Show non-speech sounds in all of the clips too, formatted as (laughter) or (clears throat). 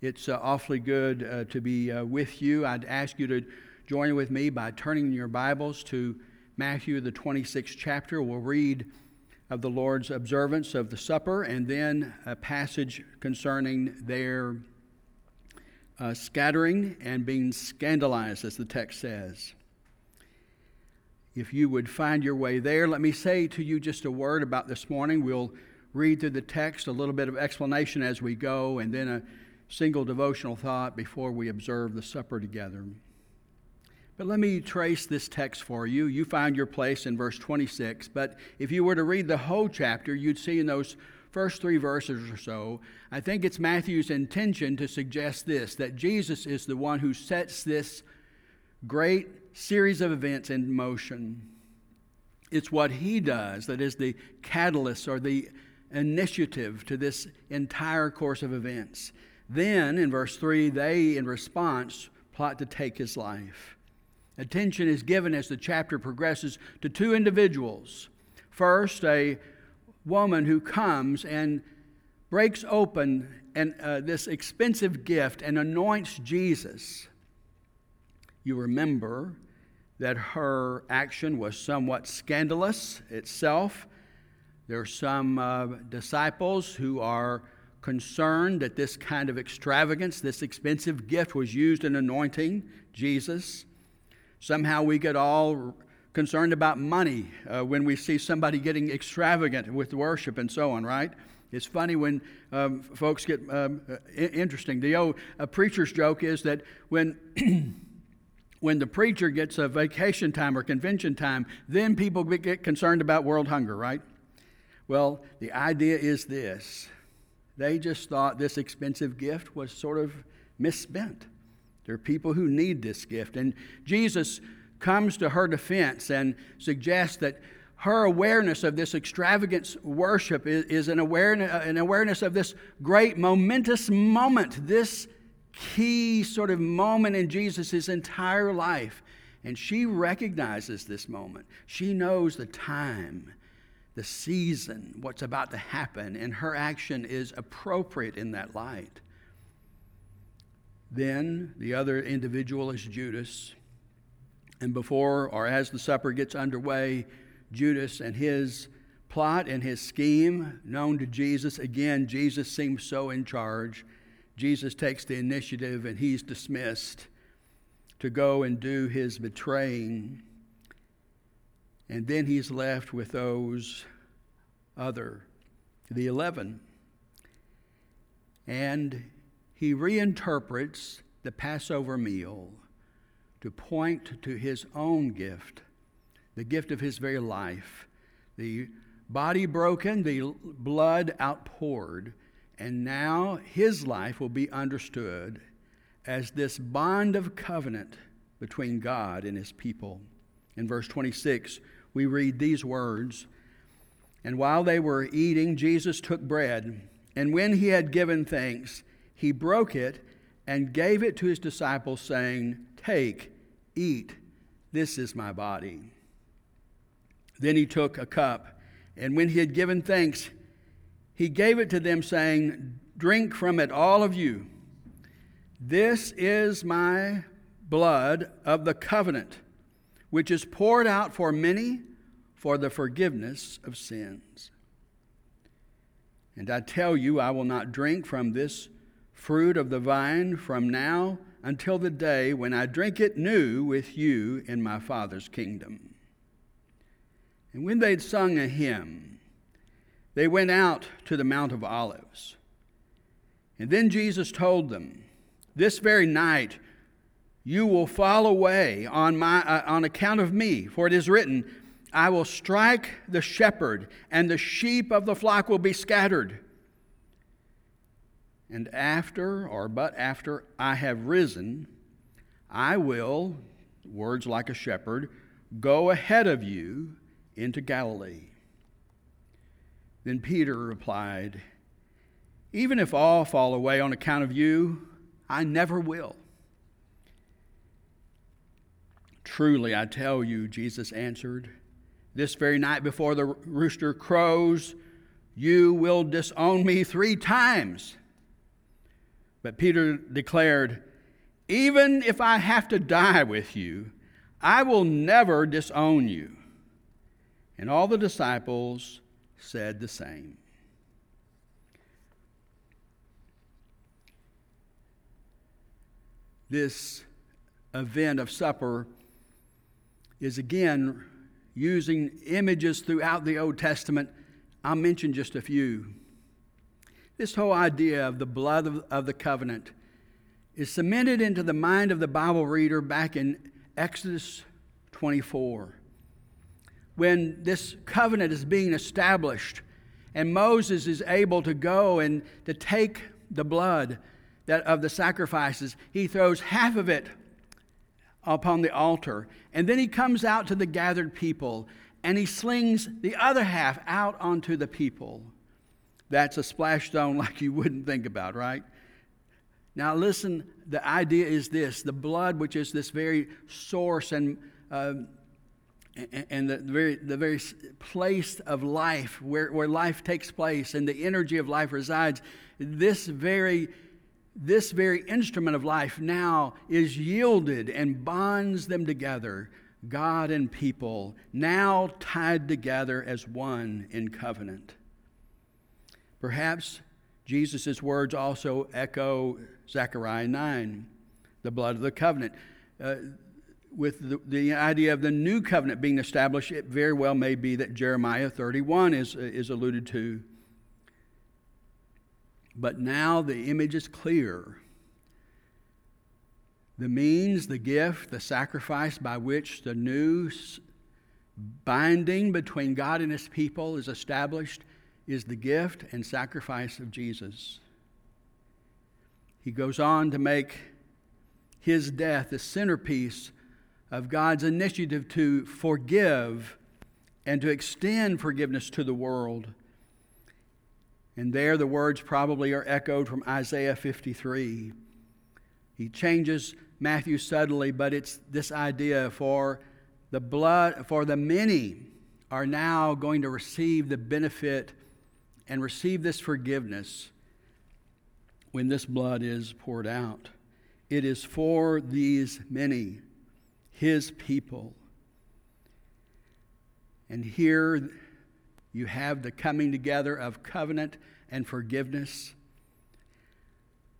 It's uh, awfully good uh, to be uh, with you. I'd ask you to join with me by turning your Bibles to Matthew, the 26th chapter. We'll read of the Lord's observance of the supper and then a passage concerning their uh, scattering and being scandalized, as the text says. If you would find your way there, let me say to you just a word about this morning. We'll read through the text, a little bit of explanation as we go, and then a single devotional thought before we observe the supper together. But let me trace this text for you. You find your place in verse 26, but if you were to read the whole chapter, you'd see in those first three verses or so, I think it's Matthew's intention to suggest this that Jesus is the one who sets this great series of events in motion. It's what he does that is the catalyst or the initiative to this entire course of events. Then, in verse 3, they, in response, plot to take his life. Attention is given as the chapter progresses to two individuals. First, a woman who comes and breaks open and, uh, this expensive gift and anoints Jesus. You remember that her action was somewhat scandalous itself. There are some uh, disciples who are concerned that this kind of extravagance, this expensive gift, was used in anointing Jesus. Somehow we get all concerned about money uh, when we see somebody getting extravagant with worship and so on, right? It's funny when um, folks get um, interesting. The old preacher's joke is that when (clears throat) when the preacher gets a vacation time or convention time, then people get concerned about world hunger, right? Well, the idea is this they just thought this expensive gift was sort of misspent. There are people who need this gift. And Jesus comes to her defense and suggests that her awareness of this extravagant worship is, is an, awareness, an awareness of this great momentous moment, this key sort of moment in Jesus' entire life. And she recognizes this moment. She knows the time the season, what's about to happen, and her action is appropriate in that light. Then the other individual is Judas. And before or as the supper gets underway, Judas and his plot and his scheme known to Jesus, again, Jesus seems so in charge. Jesus takes the initiative and he's dismissed to go and do his betraying. And then he's left with those other, the 11. And he reinterprets the Passover meal to point to his own gift, the gift of his very life, the body broken, the blood outpoured, and now his life will be understood as this bond of covenant between God and his people. In verse 26, we read these words And while they were eating, Jesus took bread, and when he had given thanks, he broke it and gave it to his disciples, saying, Take, eat, this is my body. Then he took a cup, and when he had given thanks, he gave it to them, saying, Drink from it, all of you. This is my blood of the covenant which is poured out for many for the forgiveness of sins. And I tell you, I will not drink from this fruit of the vine from now until the day when I drink it new with you in my Father's kingdom. And when they'd sung a hymn, they went out to the Mount of Olives. And then Jesus told them, This very night, you will fall away on, my, uh, on account of me, for it is written, I will strike the shepherd, and the sheep of the flock will be scattered. And after, or but after I have risen, I will, words like a shepherd, go ahead of you into Galilee. Then Peter replied, Even if all fall away on account of you, I never will. Truly, I tell you, Jesus answered, this very night before the rooster crows, you will disown me three times. But Peter declared, Even if I have to die with you, I will never disown you. And all the disciples said the same. This event of supper is again using images throughout the Old Testament. I'll mention just a few. This whole idea of the blood of, of the covenant is cemented into the mind of the Bible reader back in Exodus 24. When this covenant is being established, and Moses is able to go and to take the blood that, of the sacrifices, he throws half of it upon the altar. And then he comes out to the gathered people and he slings the other half out onto the people. That's a splash zone (laughs) like you wouldn't think about, right? Now, listen, the idea is this the blood, which is this very source and, uh, and the very, the very place of life, where, where life takes place and the energy of life resides, this very this very instrument of life now is yielded and bonds them together, God and people, now tied together as one in covenant. Perhaps Jesus' words also echo Zechariah 9, the blood of the covenant. Uh, with the, the, idea of the new covenant being established, it very well may be that Jeremiah 31 is, is alluded to. But now the image is clear. The means, the gift, the sacrifice by which the new binding between God and his people is established is the gift and sacrifice of Jesus. He goes on to make his death the centerpiece of God's initiative to forgive and to extend forgiveness to the world. And there the words probably are echoed from Isaiah 53. He changes Matthew subtly, but it's this idea for the blood, for the many are now going to receive the benefit and receive this forgiveness when this blood is poured out. It is for these many, his people. And here you have the coming together of covenant and forgiveness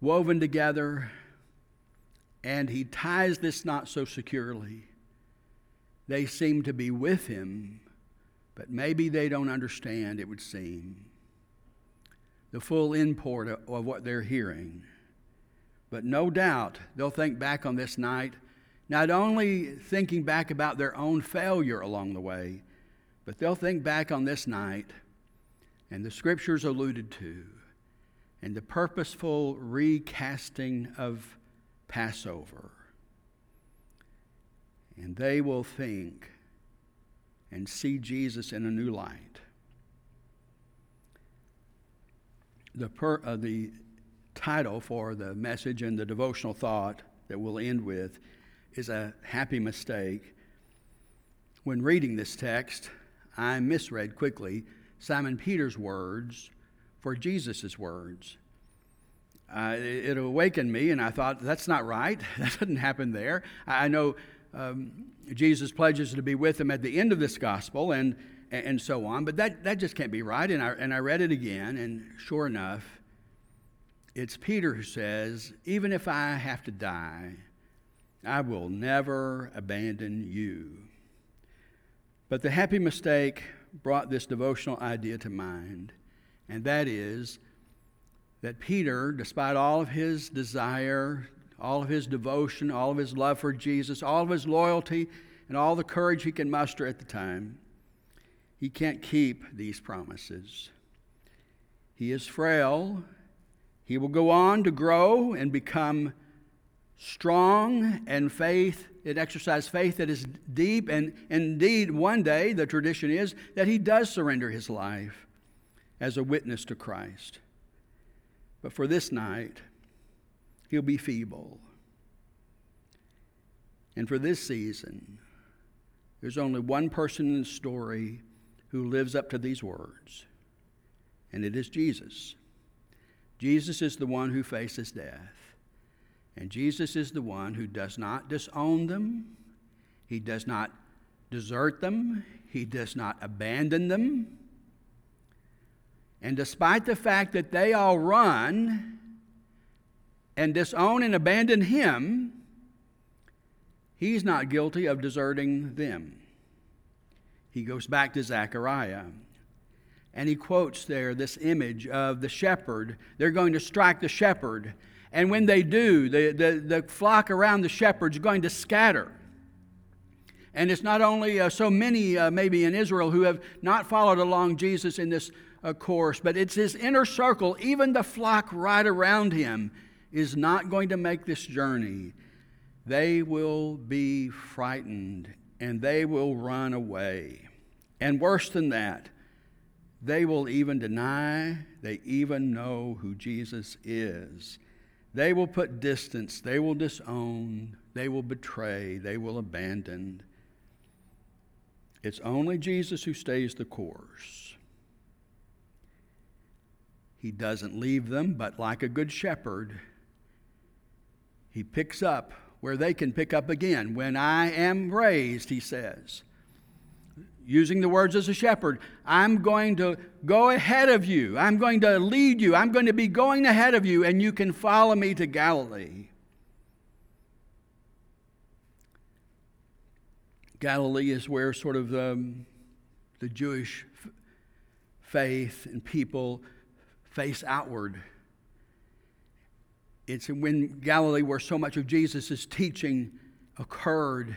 woven together, and he ties this knot so securely. They seem to be with him, but maybe they don't understand, it would seem, the full import of what they're hearing. But no doubt they'll think back on this night, not only thinking back about their own failure along the way, but they'll think back on this night and the scriptures alluded to and the purposeful recasting of Passover. And they will think and see Jesus in a new light. The, per, uh, the title for the message and the devotional thought that we'll end with is a happy mistake. When reading this text, I misread quickly Simon Peter's words for Jesus' words. Uh, it, it, awakened me, and I thought, that's not right. (laughs) That didn't happen there. I know um, Jesus pledges to be with them at the end of this gospel and, and so on, but that, that just can't be right. And I, and I read it again, and sure enough, it's Peter who says, Even if I have to die, I will never abandon you. But the happy mistake brought this devotional idea to mind, and that is that Peter, despite all of his desire, all of his devotion, all of his love for Jesus, all of his loyalty, and all the courage he can muster at the time, he can't keep these promises. He is frail. He will go on to grow and become strong and faith it exercised faith that is deep and indeed one day the tradition is that he does surrender his life as a witness to christ. But for this night he'll be feeble. And for this season there's only one person in the story who lives up to these words and it is jesus. Jesus is the one who faces death. And Jesus is the one who does not disown them, he does not desert them, he does not abandon them. And despite the fact that they all run and disown and abandon him, he's not guilty of deserting them. He goes back to Zechariah and he quotes there this image of the shepherd. They're going to strike the shepherd. And when they do, the, the, the flock around the shepherd is going to scatter. And it's not only uh, so many, uh, maybe in Israel, who have not followed along Jesus in this uh, course, but it's his inner circle. Even the flock right around him is not going to make this journey. They will be frightened and they will run away. And worse than that, they will even deny they even know who Jesus is. They will put distance, they will disown, they will betray, they will abandon. It's only Jesus who stays the course. He doesn't leave them, but like a good shepherd, he picks up where they can pick up again. When I am raised, he says, using the words as a shepherd, I'm going to go ahead of you. I'm going to lead you. I'm going to be going ahead of you, and you can follow me to Galilee. Galilee is where sort of the, the Jewish faith and people face outward. It's when Galilee where so much of Jesus' teaching occurred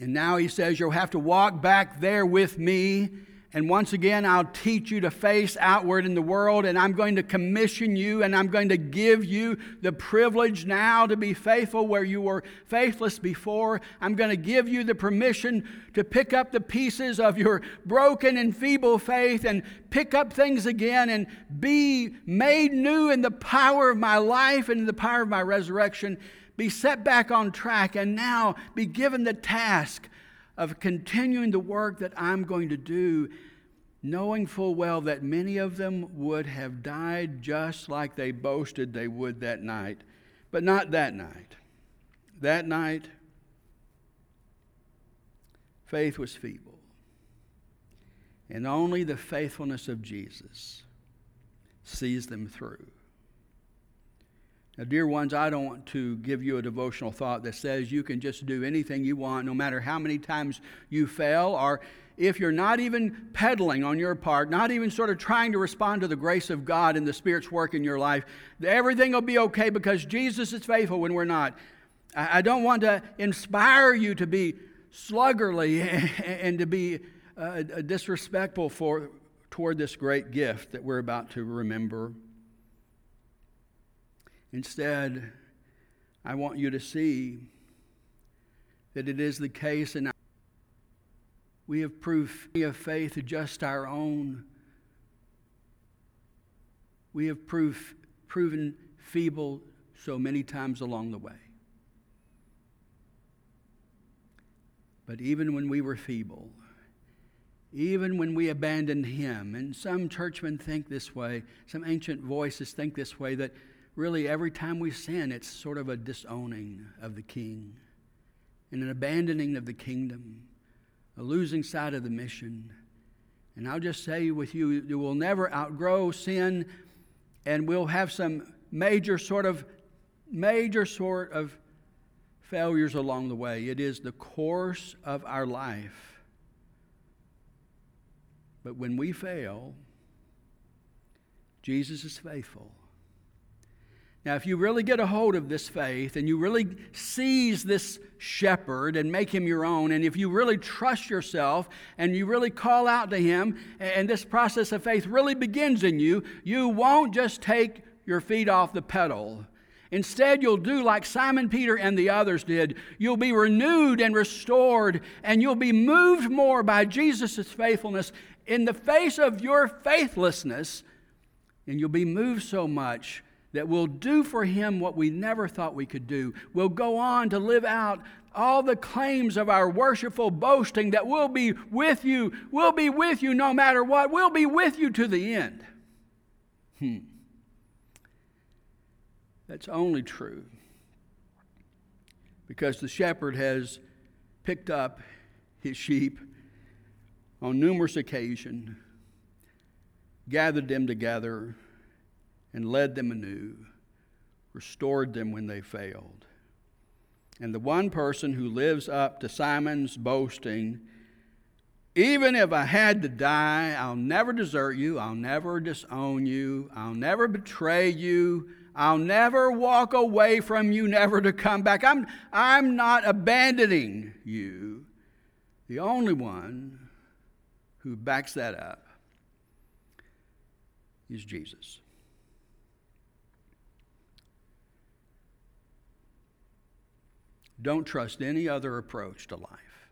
and now he says, You'll have to walk back there with me. And once again, I'll teach you to face outward in the world, and I'm going to commission you, and I'm going to give you the privilege now to be faithful where you were faithless before. I'm going to give you the permission to pick up the pieces of your broken and feeble faith and pick up things again and be made new in the power of my life and in the power of my resurrection be set back on track, and now be given the task of continuing the work that I'm going to do, knowing full well that many of them would have died just like they boasted they would that night. But not that night. That night, faith was feeble. And only the faithfulness of Jesus sees them through. Now, dear ones, I don't want to give you a devotional thought that says you can just do anything you want, no matter how many times you fail, or if you're not even pedaling on your part, not even sort of trying to respond to the grace of God and the Spirit's work in your life, everything will be okay because Jesus is faithful when we're not. I don't want to inspire you to be sluggardly (laughs) and to be uh, disrespectful for, toward this great gift that we're about to remember. Instead, I want you to see that it is the case and we have proved of faith just our own. We have proved, proven feeble so many times along the way. But even when we were feeble, even when we abandoned Him, and some churchmen think this way, some ancient voices think this way, that really every time we sin, it's sort of a disowning of the king and an abandoning of the kingdom, a losing sight of the mission. And I'll just say with you, you will never outgrow sin, and we'll have some major sort of major sort of failures along the way. It is the course of our life. But when we fail, Jesus is faithful now, if you really get a hold of this faith and you really seize this shepherd and make him your own, and if you really trust yourself and you really call out to him, and this process of faith really begins in you, you won't just take your feet off the pedal. Instead, you'll do like Simon Peter and the others did. You'll be renewed and restored, and you'll be moved more by Jesus' faithfulness in the face of your faithlessness, and you'll be moved so much that will do for him what we never thought we could do. We'll go on to live out all the claims of our worshipful boasting that we'll be with you. We'll be with you no matter what. We'll be with you to the end. Hmm. That's only true because the shepherd has picked up his sheep on numerous occasions, gathered them together, and led them anew, restored them when they failed. And the one person who lives up to Simon's boasting, even if I had to die, I'll never desert you, I'll never disown you, I'll never betray you, I'll never walk away from you, never to come back. I'm, I'm not abandoning you. The only one who backs that up is Jesus. Don't trust any other approach to life.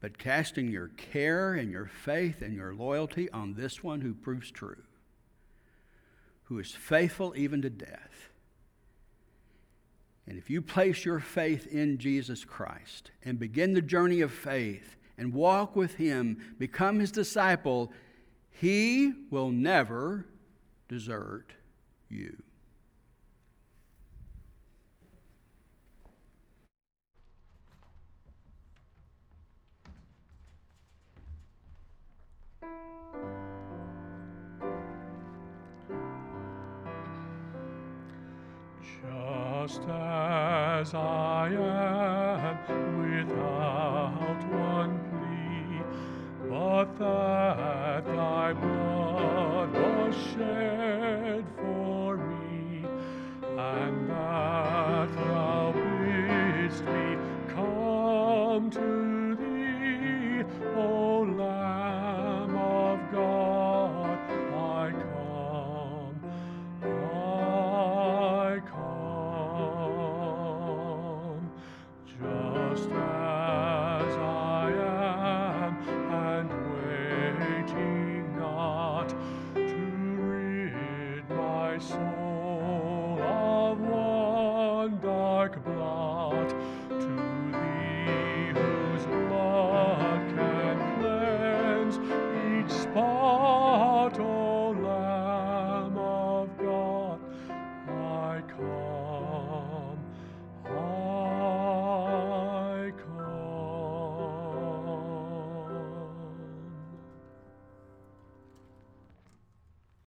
But casting your care and your faith and your loyalty on this one who proves true who is faithful even to death. And if you place your faith in Jesus Christ and begin the journey of faith and walk with Him, become His disciple, He will never desert you. Just as I am, without my soul.